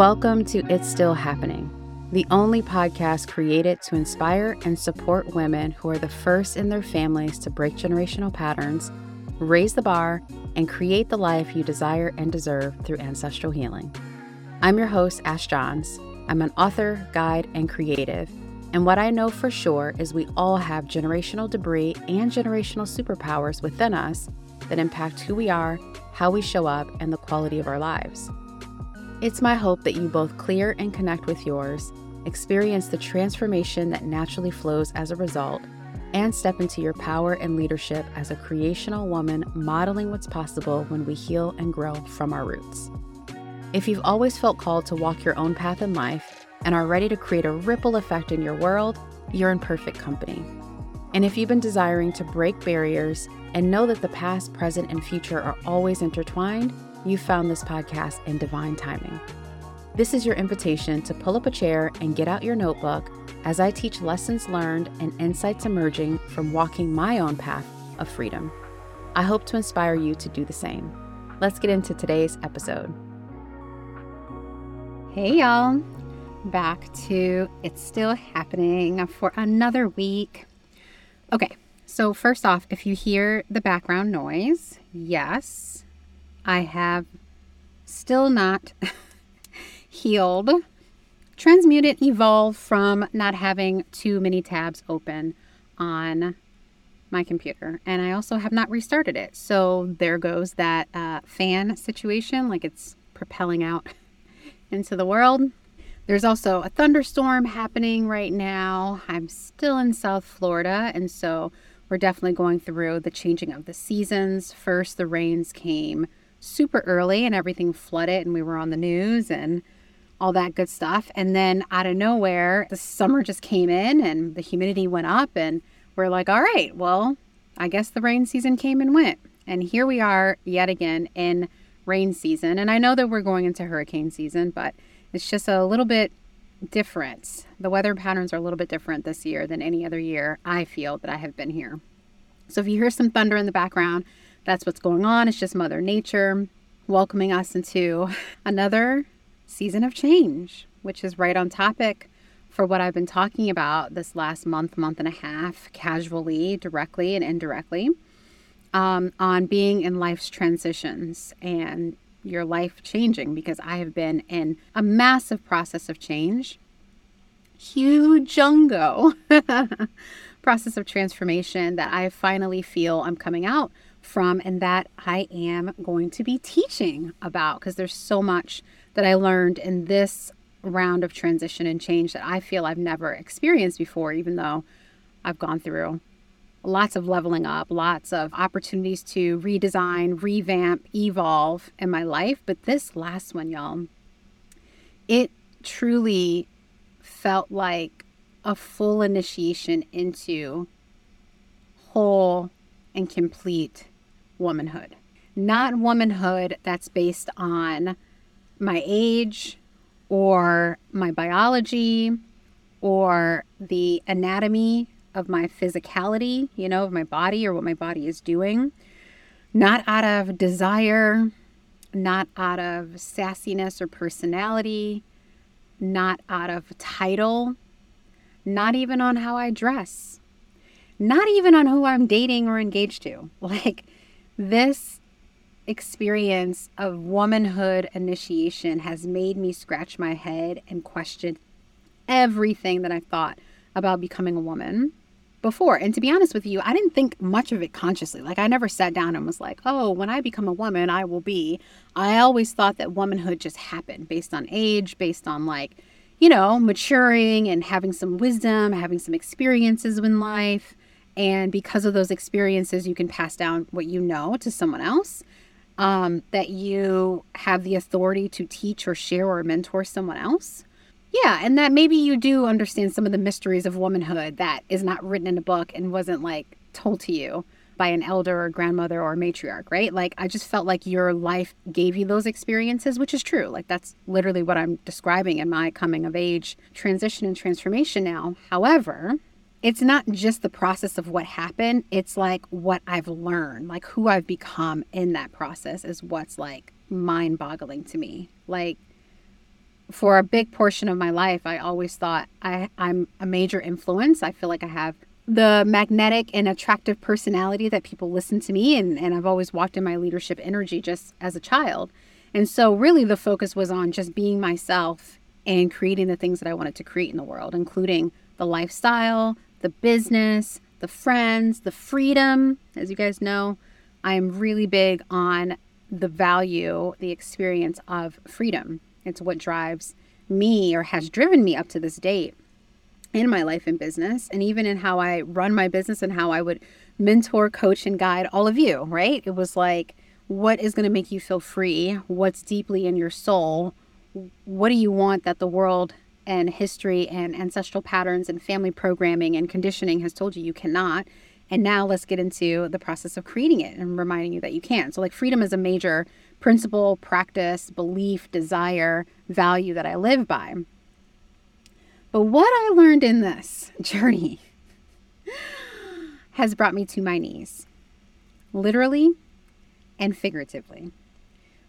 Welcome to It's Still Happening, the only podcast created to inspire and support women who are the first in their families to break generational patterns, raise the bar, and create the life you desire and deserve through ancestral healing. I'm your host, Ash Johns. I'm an author, guide, and creative. And what I know for sure is we all have generational debris and generational superpowers within us that impact who we are, how we show up, and the quality of our lives. It's my hope that you both clear and connect with yours, experience the transformation that naturally flows as a result, and step into your power and leadership as a creational woman modeling what's possible when we heal and grow from our roots. If you've always felt called to walk your own path in life and are ready to create a ripple effect in your world, you're in perfect company. And if you've been desiring to break barriers and know that the past, present, and future are always intertwined, you found this podcast in divine timing. This is your invitation to pull up a chair and get out your notebook as I teach lessons learned and insights emerging from walking my own path of freedom. I hope to inspire you to do the same. Let's get into today's episode. Hey, y'all. Back to It's Still Happening for another week. Okay, so first off, if you hear the background noise, yes, I have still not healed, transmuted, evolved from not having too many tabs open on my computer. And I also have not restarted it. So there goes that uh, fan situation, like it's propelling out into the world. There's also a thunderstorm happening right now. I'm still in South Florida, and so we're definitely going through the changing of the seasons. First, the rains came super early and everything flooded and we were on the news and all that good stuff. And then out of nowhere, the summer just came in and the humidity went up and we're like, all right, well, I guess the rain season came and went. And here we are yet again in rain season. And I know that we're going into hurricane season, but it's just a little bit different. The weather patterns are a little bit different this year than any other year I feel that I have been here. So if you hear some thunder in the background, that's what's going on. It's just Mother Nature welcoming us into another season of change, which is right on topic for what I've been talking about this last month, month and a half, casually, directly, and indirectly, um, on being in life's transitions and your life changing because I have been in a massive process of change. Huge jungo process of transformation that I finally feel I'm coming out from and that I am going to be teaching about because there's so much that I learned in this round of transition and change that I feel I've never experienced before, even though I've gone through lots of leveling up, lots of opportunities to redesign, revamp, evolve in my life. But this last one, y'all, it truly felt like a full initiation into and complete womanhood. Not womanhood that's based on my age or my biology or the anatomy of my physicality, you know, of my body or what my body is doing. Not out of desire, not out of sassiness or personality, not out of title, not even on how I dress, not even on who I'm dating or engaged to. Like, this experience of womanhood initiation has made me scratch my head and question everything that I thought about becoming a woman before. And to be honest with you, I didn't think much of it consciously. Like, I never sat down and was like, oh, when I become a woman, I will be. I always thought that womanhood just happened based on age, based on like, you know, maturing and having some wisdom, having some experiences in life. And because of those experiences, you can pass down what you know to someone else. Um, that you have the authority to teach or share or mentor someone else. Yeah, and that maybe you do understand some of the mysteries of womanhood that is not written in a book and wasn't like told to you by an elder or grandmother or matriarch, right? Like I just felt like your life gave you those experiences, which is true. Like that's literally what I'm describing in my coming of age transition and transformation now. However, it's not just the process of what happened, it's like what I've learned, like who I've become in that process is what's like mind boggling to me. Like, for a big portion of my life, I always thought I, I'm a major influence. I feel like I have the magnetic and attractive personality that people listen to me, and, and I've always walked in my leadership energy just as a child. And so, really, the focus was on just being myself and creating the things that I wanted to create in the world, including the lifestyle, the business, the friends, the freedom. As you guys know, I am really big on the value, the experience of freedom. It's what drives me or has driven me up to this date in my life and business, and even in how I run my business and how I would mentor, coach, and guide all of you, right? It was like, what is going to make you feel free? What's deeply in your soul? What do you want that the world and history and ancestral patterns and family programming and conditioning has told you you cannot? And now let's get into the process of creating it and reminding you that you can. So, like, freedom is a major principle, practice, belief, desire, value that I live by. But what I learned in this journey has brought me to my knees, literally and figuratively.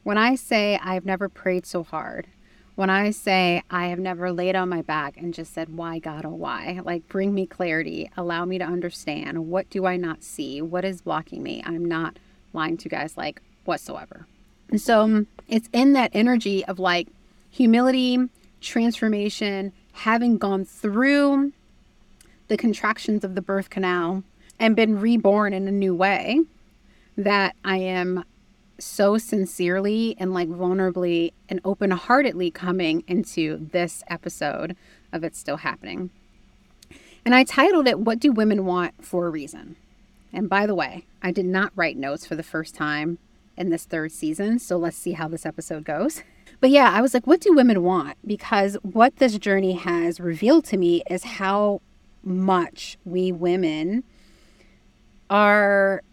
When I say I've never prayed so hard, when I say I have never laid on my back and just said, Why, God, oh, why? Like, bring me clarity, allow me to understand. What do I not see? What is blocking me? I'm not lying to you guys, like, whatsoever. And so um, it's in that energy of like humility, transformation, having gone through the contractions of the birth canal and been reborn in a new way that I am so sincerely and like vulnerably and open heartedly coming into this episode of It's Still Happening. And I titled it, What Do Women Want for a Reason? And by the way, I did not write notes for the first time in this third season. So let's see how this episode goes. But yeah, I was like, what do women want? Because what this journey has revealed to me is how much we women are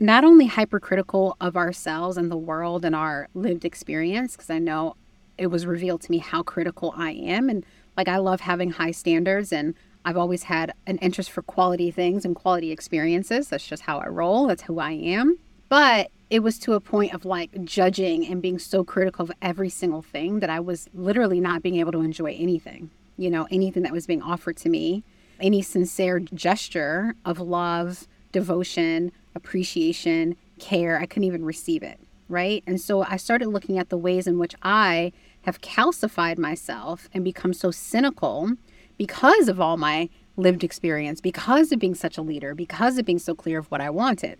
not only hypercritical of ourselves and the world and our lived experience, because I know it was revealed to me how critical I am. And like, I love having high standards and I've always had an interest for quality things and quality experiences. That's just how I roll, that's who I am. But it was to a point of like judging and being so critical of every single thing that I was literally not being able to enjoy anything, you know, anything that was being offered to me, any sincere gesture of love, devotion, appreciation, care. I couldn't even receive it. Right. And so I started looking at the ways in which I have calcified myself and become so cynical because of all my lived experience, because of being such a leader, because of being so clear of what I wanted.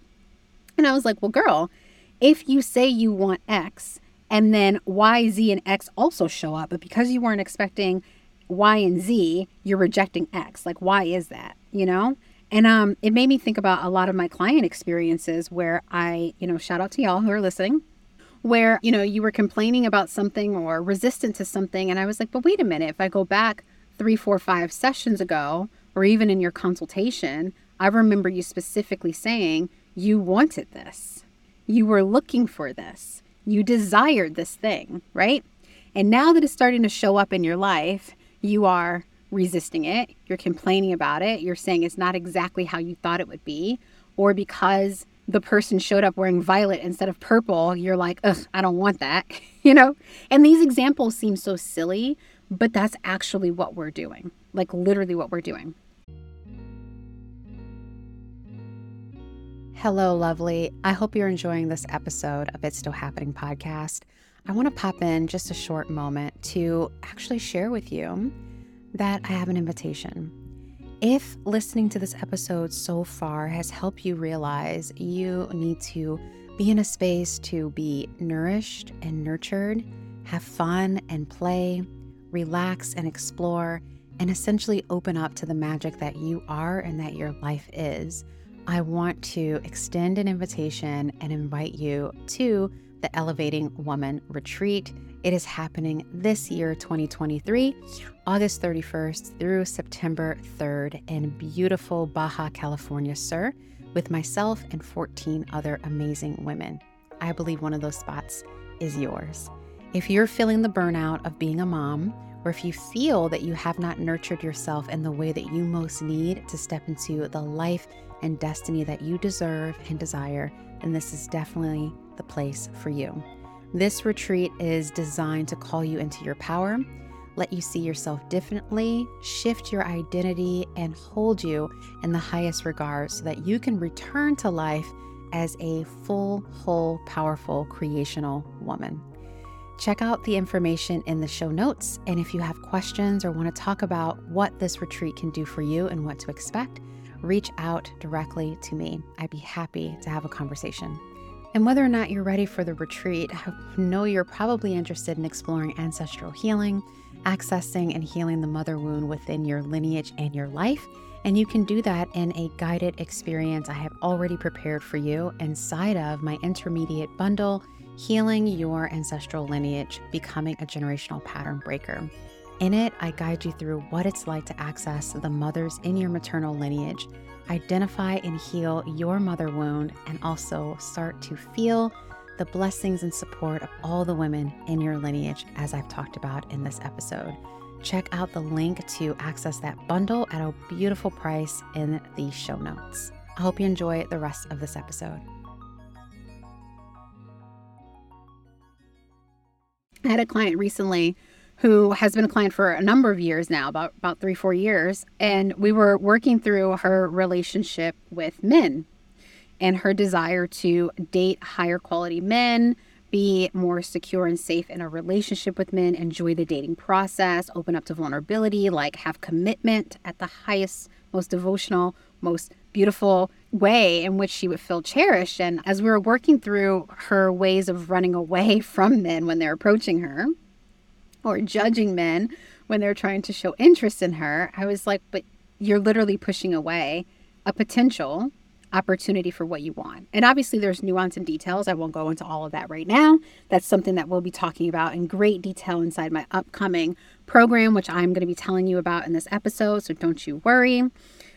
And I was like, well, girl, if you say you want X and then Y, Z, and X also show up, but because you weren't expecting Y and Z, you're rejecting X. Like, why is that? You know? And um, it made me think about a lot of my client experiences where I, you know, shout out to y'all who are listening, where, you know, you were complaining about something or resistant to something. And I was like, but wait a minute, if I go back three, four, five sessions ago, or even in your consultation, I remember you specifically saying you wanted this. You were looking for this. You desired this thing, right? And now that it's starting to show up in your life, you are resisting it, you're complaining about it, you're saying it's not exactly how you thought it would be, or because the person showed up wearing violet instead of purple, you're like, ugh, I don't want that, you know? And these examples seem so silly, but that's actually what we're doing, like literally what we're doing. Hello, lovely. I hope you're enjoying this episode of It's Still Happening podcast. I want to pop in just a short moment to actually share with you that I have an invitation. If listening to this episode so far has helped you realize you need to be in a space to be nourished and nurtured, have fun and play, relax and explore, and essentially open up to the magic that you are and that your life is I want to extend an invitation and invite you to the Elevating Woman Retreat. It is happening this year, 2023, August 31st through September 3rd in beautiful Baja California, Sur, with myself and 14 other amazing women. I believe one of those spots is yours. If you're feeling the burnout of being a mom, or if you feel that you have not nurtured yourself in the way that you most need to step into the life and destiny that you deserve and desire, then this is definitely the place for you. This retreat is designed to call you into your power, let you see yourself differently, shift your identity, and hold you in the highest regard so that you can return to life as a full, whole, powerful, creational woman. Check out the information in the show notes. And if you have questions or want to talk about what this retreat can do for you and what to expect, reach out directly to me. I'd be happy to have a conversation. And whether or not you're ready for the retreat, I know you're probably interested in exploring ancestral healing, accessing and healing the mother wound within your lineage and your life. And you can do that in a guided experience I have already prepared for you inside of my intermediate bundle, Healing Your Ancestral Lineage Becoming a Generational Pattern Breaker. In it, I guide you through what it's like to access the mothers in your maternal lineage, identify and heal your mother wound, and also start to feel the blessings and support of all the women in your lineage, as I've talked about in this episode. Check out the link to access that bundle at a beautiful price in the show notes. I hope you enjoy the rest of this episode. I had a client recently who has been a client for a number of years now, about about 3 4 years, and we were working through her relationship with men and her desire to date higher quality men, be more secure and safe in a relationship with men, enjoy the dating process, open up to vulnerability, like have commitment at the highest, most devotional, most beautiful way in which she would feel cherished. And as we were working through her ways of running away from men when they're approaching her, or judging men when they're trying to show interest in her, I was like, but you're literally pushing away a potential opportunity for what you want. And obviously, there's nuance and details. I won't go into all of that right now. That's something that we'll be talking about in great detail inside my upcoming program, which I'm going to be telling you about in this episode. So don't you worry.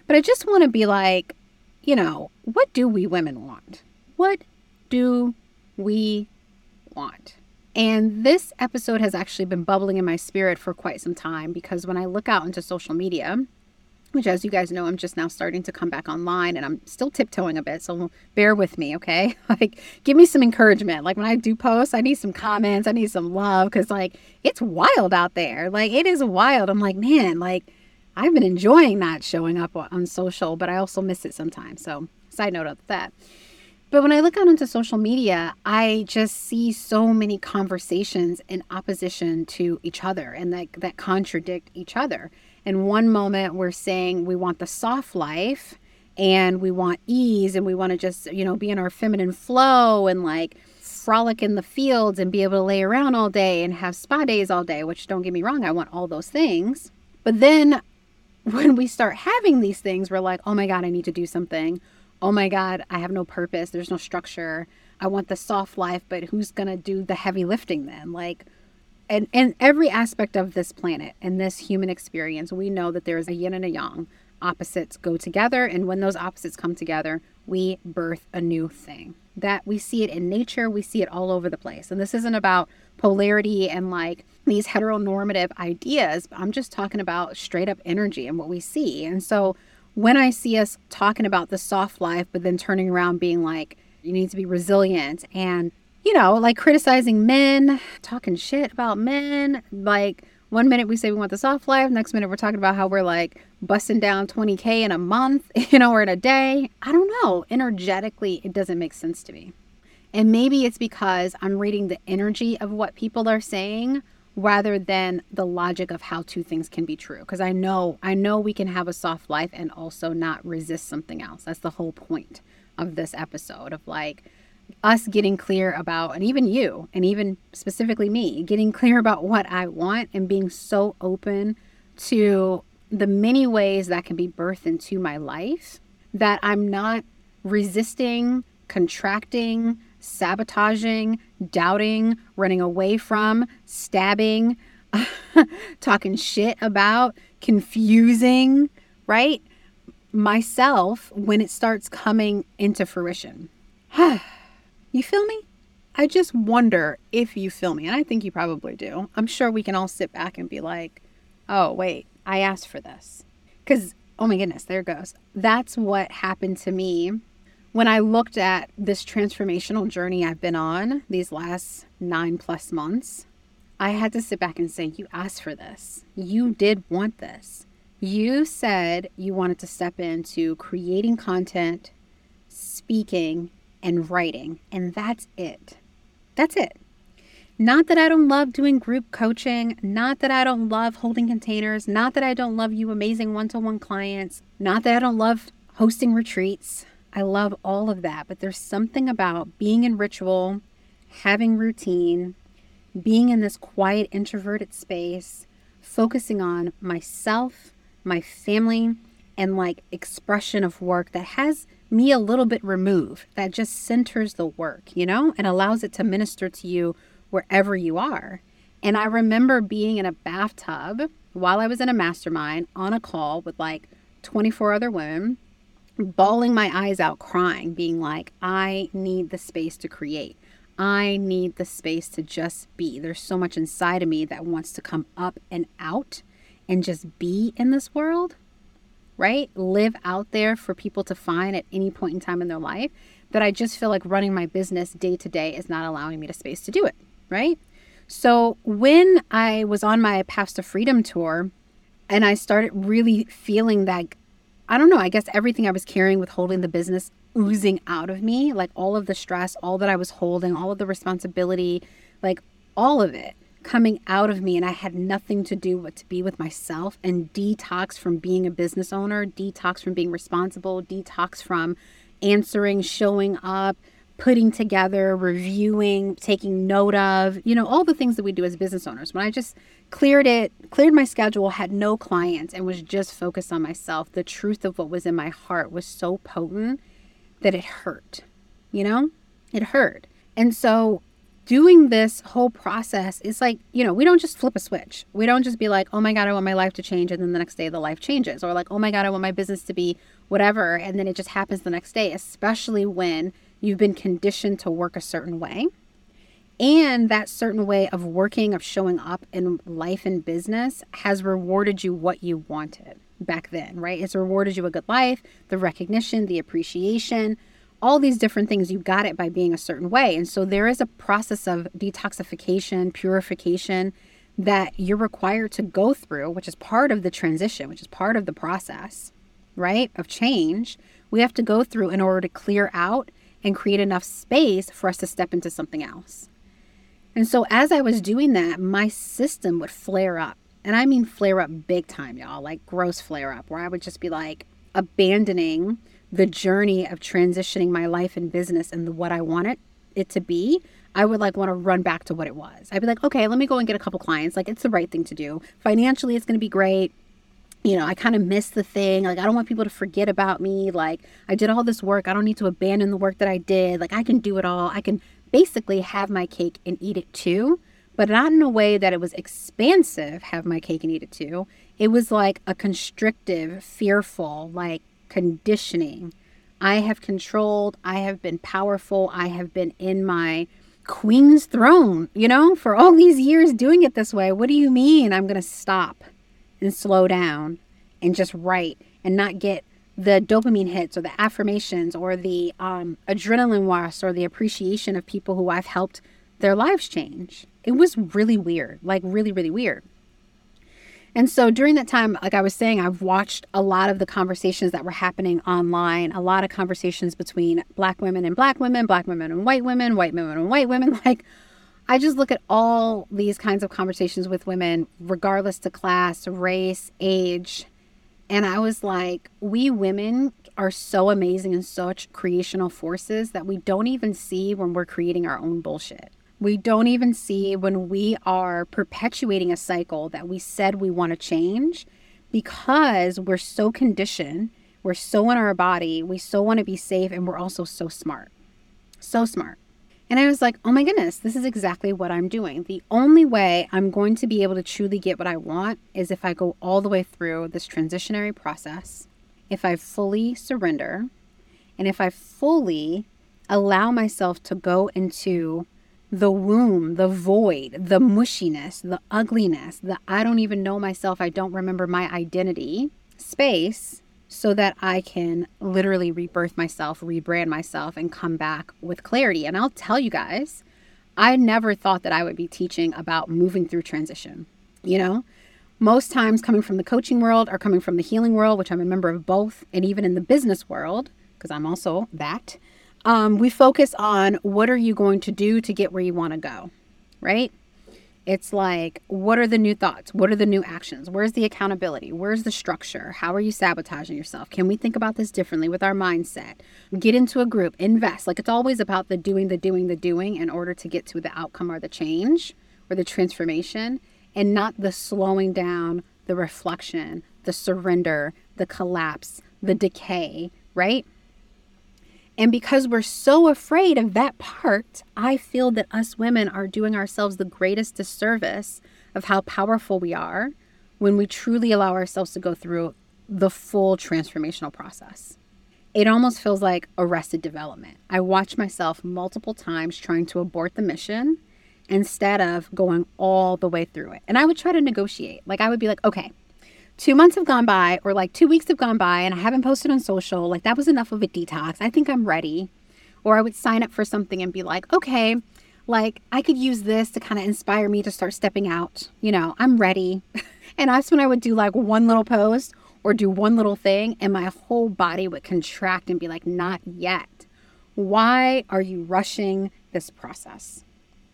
But I just want to be like, you know, what do we women want? What do we want? And this episode has actually been bubbling in my spirit for quite some time because when I look out into social media, which as you guys know, I'm just now starting to come back online and I'm still tiptoeing a bit. So bear with me, okay? Like, give me some encouragement. Like, when I do post, I need some comments, I need some love because, like, it's wild out there. Like, it is wild. I'm like, man, like, I've been enjoying not showing up on social, but I also miss it sometimes. So, side note of that. But when I look out into social media, I just see so many conversations in opposition to each other and that, that contradict each other. In one moment, we're saying we want the soft life and we want ease and we want to just, you know, be in our feminine flow and like frolic in the fields and be able to lay around all day and have spa days all day, which don't get me wrong, I want all those things. But then when we start having these things, we're like, oh my God, I need to do something oh my God, I have no purpose. There's no structure. I want the soft life, but who's going to do the heavy lifting then? Like, and, and every aspect of this planet and this human experience, we know that there's a yin and a yang. Opposites go together. And when those opposites come together, we birth a new thing. That we see it in nature, we see it all over the place. And this isn't about polarity and like these heteronormative ideas. I'm just talking about straight up energy and what we see. And so when I see us talking about the soft life, but then turning around being like, you need to be resilient and, you know, like criticizing men, talking shit about men. Like, one minute we say we want the soft life, next minute we're talking about how we're like busting down 20K in a month, you know, or in a day. I don't know. Energetically, it doesn't make sense to me. And maybe it's because I'm reading the energy of what people are saying rather than the logic of how two things can be true. Because i know i know we can have a soft life and also not resist something else. That's the whole point of this episode of like us getting clear about and even you and even specifically me getting clear about what i want and being so open to the many ways that can be birthed into my life that i'm not resisting contracting sabotaging, doubting, running away from, stabbing, talking shit about, confusing, right? Myself when it starts coming into fruition. you feel me? I just wonder if you feel me. And I think you probably do. I'm sure we can all sit back and be like, oh, wait, I asked for this. Because, oh my goodness, there goes. That's what happened to me when I looked at this transformational journey I've been on these last nine plus months, I had to sit back and say, You asked for this. You did want this. You said you wanted to step into creating content, speaking, and writing, and that's it. That's it. Not that I don't love doing group coaching, not that I don't love holding containers, not that I don't love you amazing one to one clients, not that I don't love hosting retreats. I love all of that, but there's something about being in ritual, having routine, being in this quiet, introverted space, focusing on myself, my family, and like expression of work that has me a little bit removed, that just centers the work, you know, and allows it to minister to you wherever you are. And I remember being in a bathtub while I was in a mastermind on a call with like 24 other women, bawling my eyes out, crying, being like, I need the space to create. I need the space to just be. There's so much inside of me that wants to come up and out and just be in this world, right? Live out there for people to find at any point in time in their life that I just feel like running my business day to day is not allowing me the space to do it, right? So when I was on my Paths to Freedom tour and I started really feeling that, I don't know, I guess everything I was carrying with holding the business oozing out of me, like all of the stress, all that I was holding, all of the responsibility, like all of it coming out of me and I had nothing to do but to be with myself and detox from being a business owner, detox from being responsible, detox from answering, showing up, putting together, reviewing, taking note of, you know, all the things that we do as business owners. When I just cleared it, cleared my schedule, had no clients and was just focused on myself, the truth of what was in my heart was so potent that it hurt. You know, it hurt. And so doing this whole process is like, you know, we don't just flip a switch. We don't just be like, oh my God, I want my life to change. And then the next day the life changes. Or like, oh my God, I want my business to be whatever. And then it just happens the next day, especially when you've been conditioned to work a certain way. And that certain way of working, of showing up in life and business has rewarded you what you wanted back then, right? It's rewarded you a good life, the recognition, the appreciation, all these different things. You got it by being a certain way. And so there is a process of detoxification, purification that you're required to go through, which is part of the transition, which is part of the process, right? Of change. We have to go through in order to clear out and create enough space for us to step into something else. And so as I was doing that, my system would flare up and I mean flare up big time, y'all, like gross flare up, where I would just be like abandoning the journey of transitioning my life and business and what I wanted it to be. I would like want to run back to what it was. I'd be like, okay, let me go and get a couple clients. Like, it's the right thing to do. Financially, it's going to be great. You know, I kind of miss the thing. Like, I don't want people to forget about me. Like, I did all this work. I don't need to abandon the work that I did. Like, I can do it all. I can basically have my cake and eat it too but not in a way that it was expansive, have my cake and eat it too. It was like a constrictive, fearful, like conditioning. I have controlled, I have been powerful, I have been in my queen's throne, you know, for all these years doing it this way. What do you mean I'm going to stop and slow down and just write and not get the dopamine hits or the affirmations or the um, adrenaline rush or the appreciation of people who I've helped their lives change? it was really weird, like really, really weird. And so during that time, like I was saying, I've watched a lot of the conversations that were happening online, a lot of conversations between black women and black women, black women and white women, white women and white women. Like, I just look at all these kinds of conversations with women, regardless to class, race, age. And I was like, we women are so amazing and such creational forces that we don't even see when we're creating our own bullshit we don't even see when we are perpetuating a cycle that we said we want to change because we're so conditioned, we're so in our body, we so want to be safe, and we're also so smart. So smart. And I was like, oh my goodness, this is exactly what I'm doing. The only way I'm going to be able to truly get what I want is if I go all the way through this transitionary process, if I fully surrender, and if I fully allow myself to go into the womb, the void, the mushiness, the ugliness, the I don't even know myself, I don't remember my identity space so that I can literally rebirth myself, rebrand myself, and come back with clarity. And I'll tell you guys, I never thought that I would be teaching about moving through transition. You know, most times coming from the coaching world or coming from the healing world, which I'm a member of both, and even in the business world, because I'm also that, um, we focus on what are you going to do to get where you want to go, right? It's like, what are the new thoughts? What are the new actions? Where's the accountability? Where's the structure? How are you sabotaging yourself? Can we think about this differently with our mindset? Get into a group, invest. Like it's always about the doing, the doing, the doing in order to get to the outcome or the change or the transformation and not the slowing down, the reflection, the surrender, the collapse, the decay, right? And because we're so afraid of that part, I feel that us women are doing ourselves the greatest disservice of how powerful we are when we truly allow ourselves to go through the full transformational process. It almost feels like arrested development. I watch myself multiple times trying to abort the mission instead of going all the way through it. And I would try to negotiate. Like, I would be like, okay, two months have gone by or like two weeks have gone by and I haven't posted on social, like that was enough of a detox. I think I'm ready. Or I would sign up for something and be like, okay, like I could use this to kind of inspire me to start stepping out. You know, I'm ready. and that's when I would do like one little post or do one little thing and my whole body would contract and be like, not yet. Why are you rushing this process?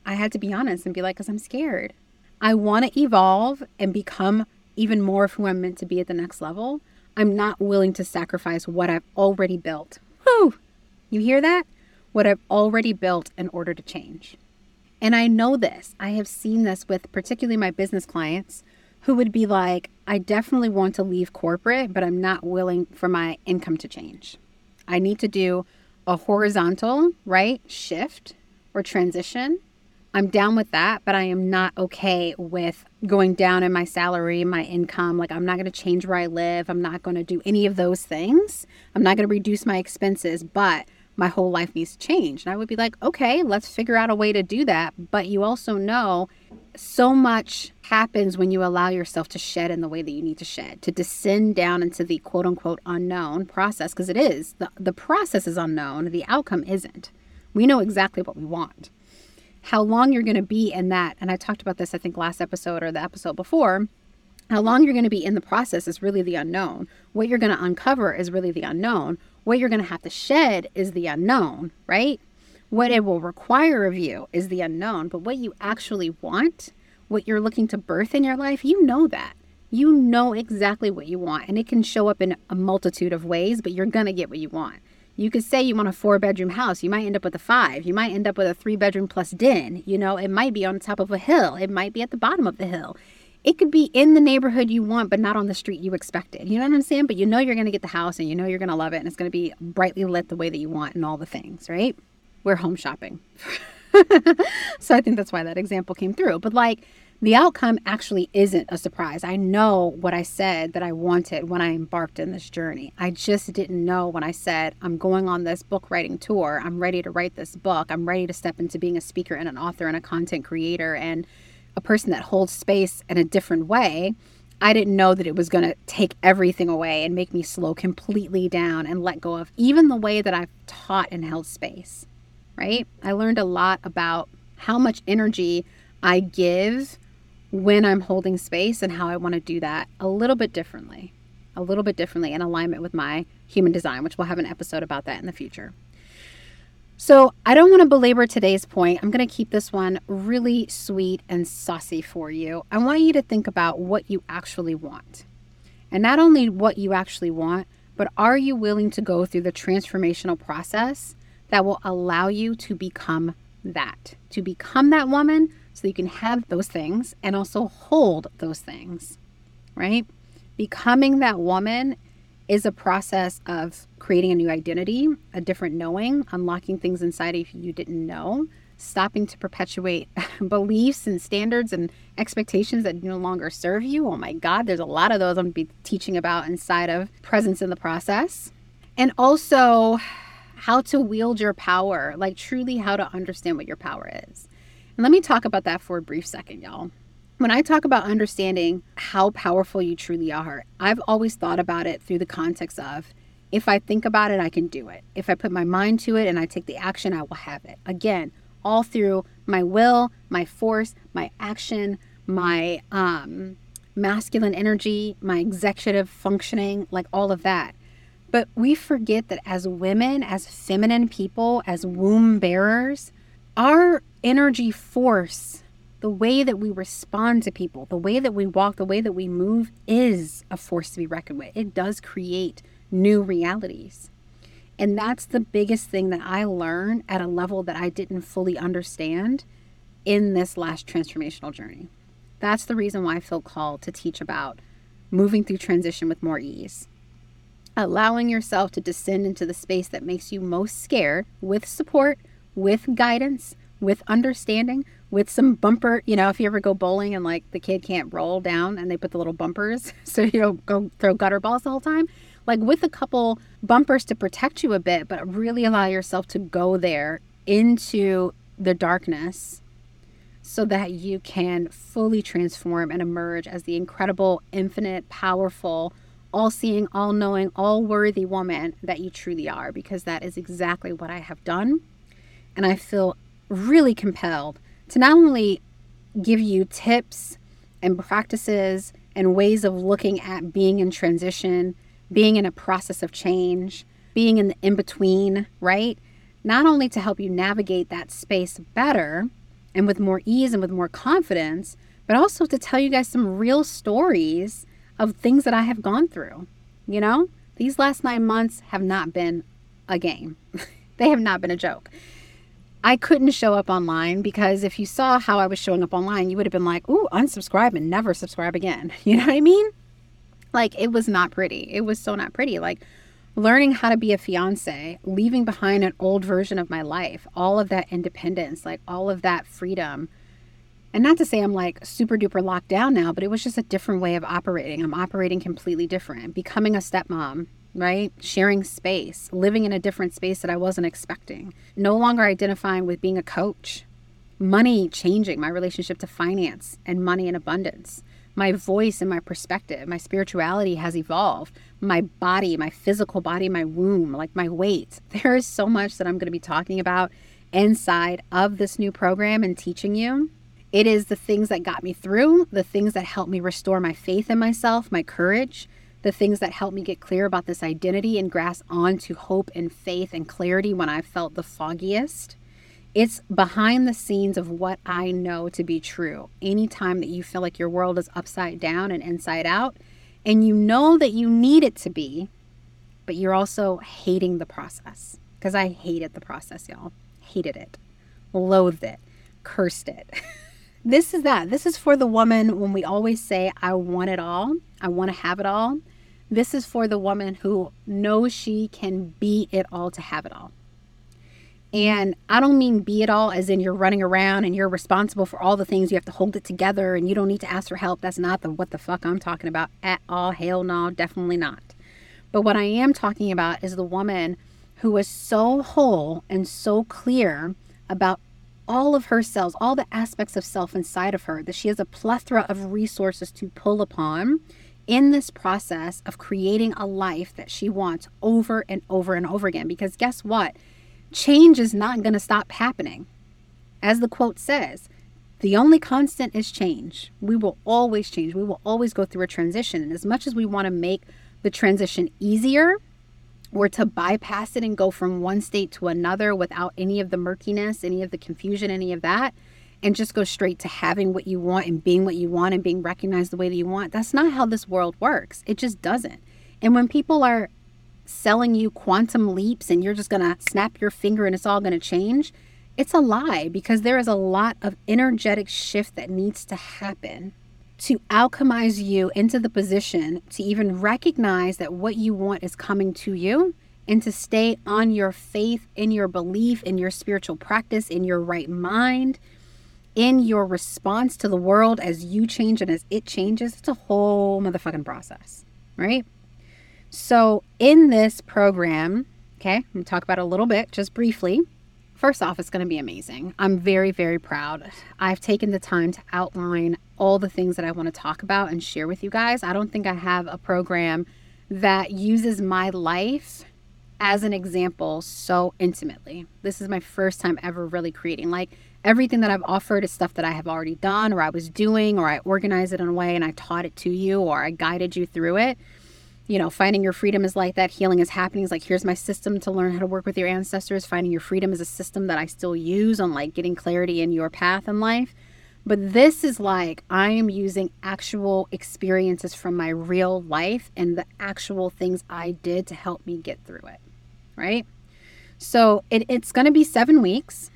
I had to be honest and be like, because I'm scared. I want to evolve and become even more of who I'm meant to be at the next level, I'm not willing to sacrifice what I've already built. Whew! You hear that? What I've already built in order to change. And I know this. I have seen this with particularly my business clients who would be like, I definitely want to leave corporate, but I'm not willing for my income to change. I need to do a horizontal, right, shift or transition I'm down with that, but I am not okay with going down in my salary, my income. Like, I'm not going to change where I live. I'm not going to do any of those things. I'm not going to reduce my expenses, but my whole life needs to change. And I would be like, okay, let's figure out a way to do that. But you also know so much happens when you allow yourself to shed in the way that you need to shed, to descend down into the quote unquote unknown process, because it is. The, the process is unknown, the outcome isn't. We know exactly what we want how long you're going to be in that. And I talked about this, I think, last episode or the episode before. How long you're going to be in the process is really the unknown. What you're going to uncover is really the unknown. What you're going to have to shed is the unknown, right? What it will require of you is the unknown. But what you actually want, what you're looking to birth in your life, you know that. You know exactly what you want. And it can show up in a multitude of ways, but you're going to get what you want. You could say you want a four bedroom house. You might end up with a five. You might end up with a three bedroom plus den. You know, it might be on top of a hill. It might be at the bottom of the hill. It could be in the neighborhood you want, but not on the street you expected. You know what I'm saying? But you know you're going to get the house and you know you're going to love it and it's going to be brightly lit the way that you want and all the things, right? We're home shopping. so I think that's why that example came through. But like, the outcome actually isn't a surprise. I know what I said that I wanted when I embarked in this journey. I just didn't know when I said, I'm going on this book writing tour. I'm ready to write this book. I'm ready to step into being a speaker and an author and a content creator and a person that holds space in a different way. I didn't know that it was going to take everything away and make me slow completely down and let go of even the way that I've taught and held space, right? I learned a lot about how much energy I give when I'm holding space and how I want to do that a little bit differently, a little bit differently in alignment with my human design, which we'll have an episode about that in the future. So, I don't want to belabor today's point. I'm going to keep this one really sweet and saucy for you. I want you to think about what you actually want. And not only what you actually want, but are you willing to go through the transformational process that will allow you to become that, to become that woman so you can have those things and also hold those things, right? Becoming that woman is a process of creating a new identity, a different knowing, unlocking things inside you you didn't know, stopping to perpetuate beliefs and standards and expectations that no longer serve you. Oh my God, there's a lot of those I'm going to be teaching about inside of Presence in the Process. And also, how to wield your power, like truly how to understand what your power is. Let me talk about that for a brief second, y'all. When I talk about understanding how powerful you truly are, I've always thought about it through the context of if I think about it, I can do it. If I put my mind to it and I take the action, I will have it. Again, all through my will, my force, my action, my um, masculine energy, my executive functioning, like all of that. But we forget that as women, as feminine people, as womb bearers, our energy force, the way that we respond to people, the way that we walk, the way that we move is a force to be reckoned with. It does create new realities. And that's the biggest thing that I learned at a level that I didn't fully understand in this last transformational journey. That's the reason why I feel called to teach about moving through transition with more ease. Allowing yourself to descend into the space that makes you most scared with support, with guidance, with understanding, with some bumper. You know, if you ever go bowling and like the kid can't roll down and they put the little bumpers so you don't go throw gutter balls all the time, like with a couple bumpers to protect you a bit, but really allow yourself to go there into the darkness so that you can fully transform and emerge as the incredible, infinite, powerful, all seeing, all knowing, all worthy woman that you truly are, because that is exactly what I have done. And I feel really compelled to not only give you tips and practices and ways of looking at being in transition, being in a process of change, being in the in between, right? Not only to help you navigate that space better and with more ease and with more confidence, but also to tell you guys some real stories of things that I have gone through. You know, these last nine months have not been a game, they have not been a joke. I couldn't show up online because if you saw how I was showing up online, you would have been like, ooh, unsubscribe and never subscribe again. You know what I mean? Like, it was not pretty. It was so not pretty. Like, learning how to be a fiance, leaving behind an old version of my life, all of that independence, like all of that freedom. And not to say I'm like super duper locked down now, but it was just a different way of operating. I'm operating completely different. Becoming a stepmom, right? Sharing space, living in a different space that I wasn't expecting. No longer identifying with being a coach. Money changing, my relationship to finance and money and abundance my voice and my perspective, my spirituality has evolved. My body, my physical body, my womb, like my weight. There is so much that I'm going to be talking about inside of this new program and teaching you. It is the things that got me through, the things that helped me restore my faith in myself, my courage, the things that helped me get clear about this identity and grasp onto hope and faith and clarity when I felt the foggiest. It's behind the scenes of what I know to be true. Anytime that you feel like your world is upside down and inside out, and you know that you need it to be, but you're also hating the process. Because I hated the process, y'all. Hated it, loathed it, cursed it. this is that. This is for the woman when we always say, I want it all, I want to have it all. This is for the woman who knows she can be it all to have it all. And I don't mean be it all as in you're running around and you're responsible for all the things. You have to hold it together and you don't need to ask for help. That's not the what the fuck I'm talking about at all. Hell no, definitely not. But what I am talking about is the woman who was so whole and so clear about all of her cells, all the aspects of self inside of her, that she has a plethora of resources to pull upon in this process of creating a life that she wants over and over and over again. Because guess what? change is not going to stop happening. As the quote says, the only constant is change. We will always change. We will always go through a transition. And as much as we want to make the transition easier or to bypass it and go from one state to another without any of the murkiness, any of the confusion, any of that, and just go straight to having what you want and being what you want and being recognized the way that you want, that's not how this world works. It just doesn't. And when people are selling you quantum leaps and you're just going to snap your finger and it's all going to change, it's a lie because there is a lot of energetic shift that needs to happen to alchemize you into the position to even recognize that what you want is coming to you and to stay on your faith, in your belief, in your spiritual practice, in your right mind, in your response to the world as you change and as it changes. It's a whole motherfucking process, right? So, in this program, okay, I'm to talk about a little bit, just briefly, First off, it's going to be amazing. I'm very, very proud. I've taken the time to outline all the things that I want to talk about and share with you guys. I don't think I have a program that uses my life as an example so intimately. This is my first time ever really creating. Like everything that I've offered is stuff that I have already done or I was doing or I organized it in a way and I taught it to you or I guided you through it you know, finding your freedom is like that. Healing is happening. Is like, here's my system to learn how to work with your ancestors. Finding your freedom is a system that I still use on like getting clarity in your path in life. But this is like, I am using actual experiences from my real life and the actual things I did to help me get through it. Right. So it, it's going to be seven weeks.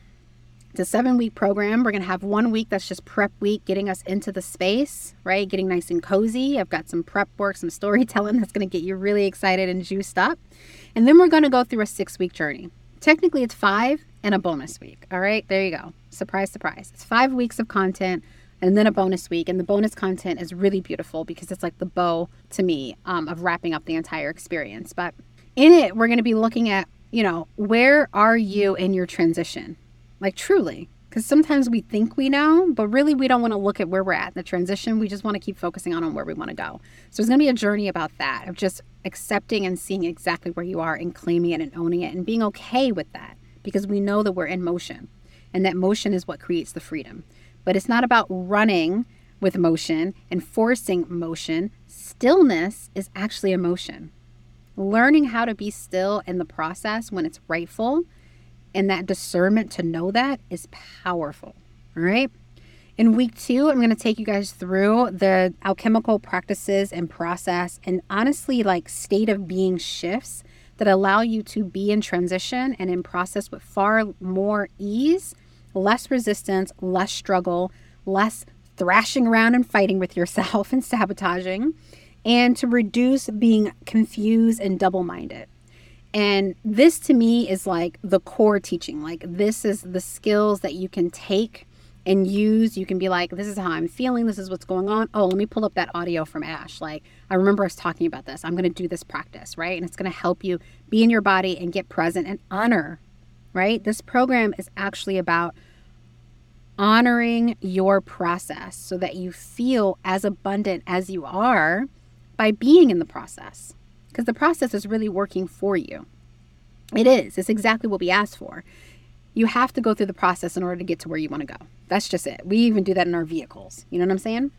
It's a seven week program. We're going to have one week that's just prep week, getting us into the space, right? Getting nice and cozy. I've got some prep work, some storytelling that's going to get you really excited and juiced up. And then we're going to go through a six week journey. Technically, it's five and a bonus week. All right, there you go. Surprise, surprise. It's five weeks of content and then a bonus week. And the bonus content is really beautiful because it's like the bow to me um, of wrapping up the entire experience. But in it, we're going to be looking at, you know, where are you in your transition? Like truly. Because sometimes we think we know, but really we don't want to look at where we're at in the transition. We just want to keep focusing on, on where we want to go. So it's going to be a journey about that, of just accepting and seeing exactly where you are and claiming it and owning it and being okay with that because we know that we're in motion and that motion is what creates the freedom. But it's not about running with motion and forcing motion. Stillness is emotion. emotion. Learning how to be still in the process when it's rightful and that discernment to know that is powerful. All right. In week two, I'm going to take you guys through the alchemical practices and process and honestly, like state of being shifts that allow you to be in transition and in process with far more ease, less resistance, less struggle, less thrashing around and fighting with yourself and sabotaging, and to reduce being confused and double minded. And this to me is like the core teaching. Like, this is the skills that you can take and use. You can be like, this is how I'm feeling. This is what's going on. Oh, let me pull up that audio from Ash. Like, I remember us talking about this. I'm going to do this practice, right? And it's going to help you be in your body and get present and honor, right? This program is actually about honoring your process so that you feel as abundant as you are by being in the process because the process is really working for you. It is. It's exactly what we asked for. You have to go through the process in order to get to where you want to go. That's just it. We even do that in our vehicles. You know what I'm saying?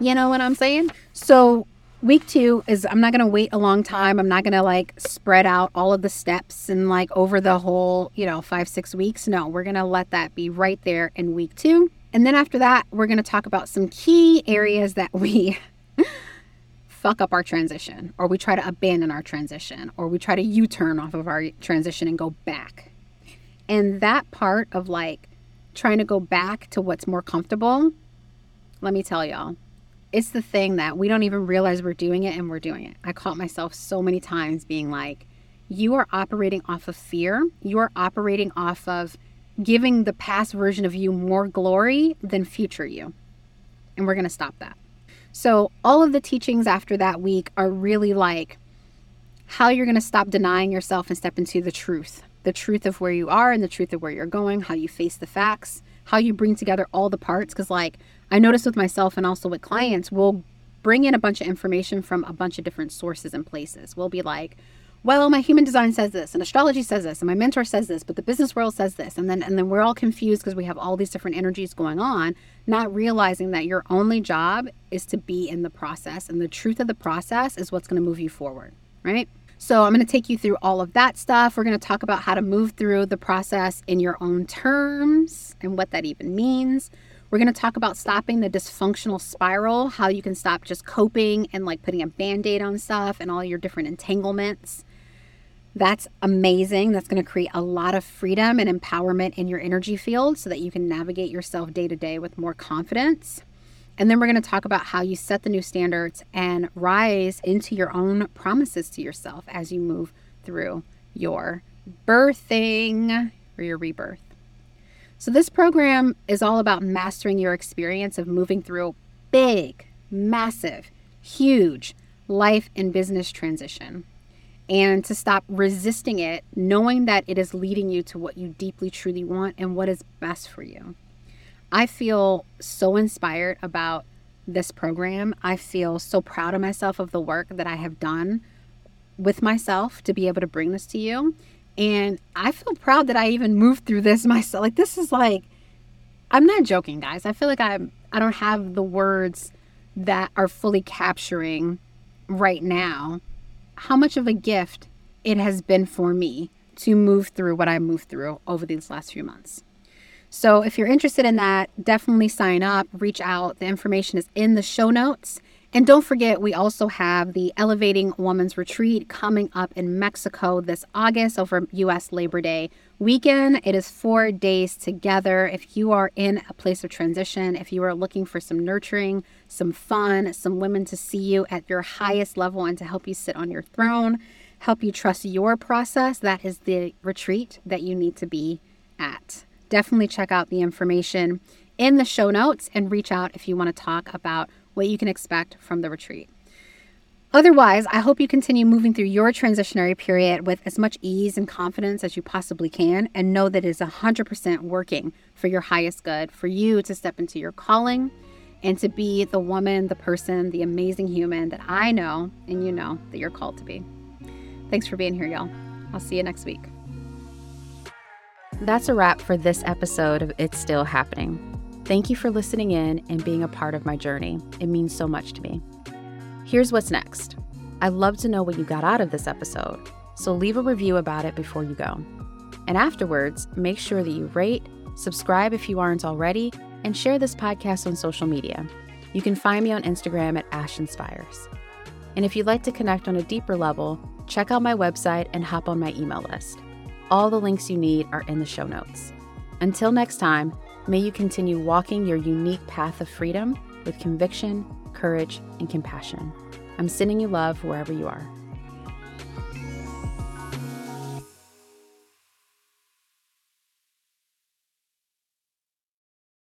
You know what I'm saying? So, week two is I'm not going to wait a long time. I'm not going to like spread out all of the steps and like over the whole, you know, five, six weeks. No, we're going to let that be right there in week two. And then after that, we're going to talk about some key areas that we fuck up our transition or we try to abandon our transition or we try to U-turn off of our transition and go back. And that part of like trying to go back to what's more comfortable, let me tell y'all, it's the thing that we don't even realize we're doing it and we're doing it. I caught myself so many times being like, you are operating off of fear. You are operating off of giving the past version of you more glory than future you. And we're going to stop that. So, all of the teachings after that week are really like how you're going to stop denying yourself and step into the truth the truth of where you are and the truth of where you're going, how you face the facts, how you bring together all the parts. Because, like, I noticed with myself and also with clients, we'll bring in a bunch of information from a bunch of different sources and places. We'll be like, well, my human design says this, and astrology says this, and my mentor says this, but the business world says this, and then and then we're all confused because we have all these different energies going on, not realizing that your only job is to be in the process, and the truth of the process is what's going to move you forward, right? So I'm going to take you through all of that stuff. We're going to talk about how to move through the process in your own terms and what that even means. We're going to talk about stopping the dysfunctional spiral, how you can stop just coping and like putting a band aid on stuff and all your different entanglements. That's amazing. That's going to create a lot of freedom and empowerment in your energy field so that you can navigate yourself day to day with more confidence. And then we're going to talk about how you set the new standards and rise into your own promises to yourself as you move through your birthing or your rebirth. So, this program is all about mastering your experience of moving through big, massive, huge life and business transition and to stop resisting it, knowing that it is leading you to what you deeply, truly want and what is best for you. I feel so inspired about this program. I feel so proud of myself of the work that I have done with myself to be able to bring this to you. And I feel proud that I even moved through this myself. Like this is like I'm not joking, guys. I feel like I'm I don't have the words that are fully capturing right now how much of a gift it has been for me to move through what I moved through over these last few months. So, if you're interested in that, definitely sign up, reach out. The information is in the show notes. And don't forget, we also have the Elevating Woman's Retreat coming up in Mexico this August over US Labor Day weekend. It is four days together. If you are in a place of transition, if you are looking for some nurturing, some fun, some women to see you at your highest level and to help you sit on your throne, help you trust your process, that is the retreat that you need to be at. Definitely check out the information in the show notes and reach out if you want to talk about what you can expect from the retreat. Otherwise, I hope you continue moving through your transitionary period with as much ease and confidence as you possibly can and know that it is 100% working for your highest good, for you to step into your calling and to be the woman, the person, the amazing human that I know and you know that you're called to be. Thanks for being here, y'all. I'll see you next week. That's a wrap for this episode of It's Still Happening. Thank you for listening in and being a part of my journey. It means so much to me. Here's what's next I'd love to know what you got out of this episode, so leave a review about it before you go. And afterwards, make sure that you rate, subscribe if you aren't already, and share this podcast on social media. You can find me on Instagram at Ash Inspires. And if you'd like to connect on a deeper level, check out my website and hop on my email list. All the links you need are in the show notes. Until next time, May you continue walking your unique path of freedom with conviction, courage, and compassion. I'm sending you love wherever you are.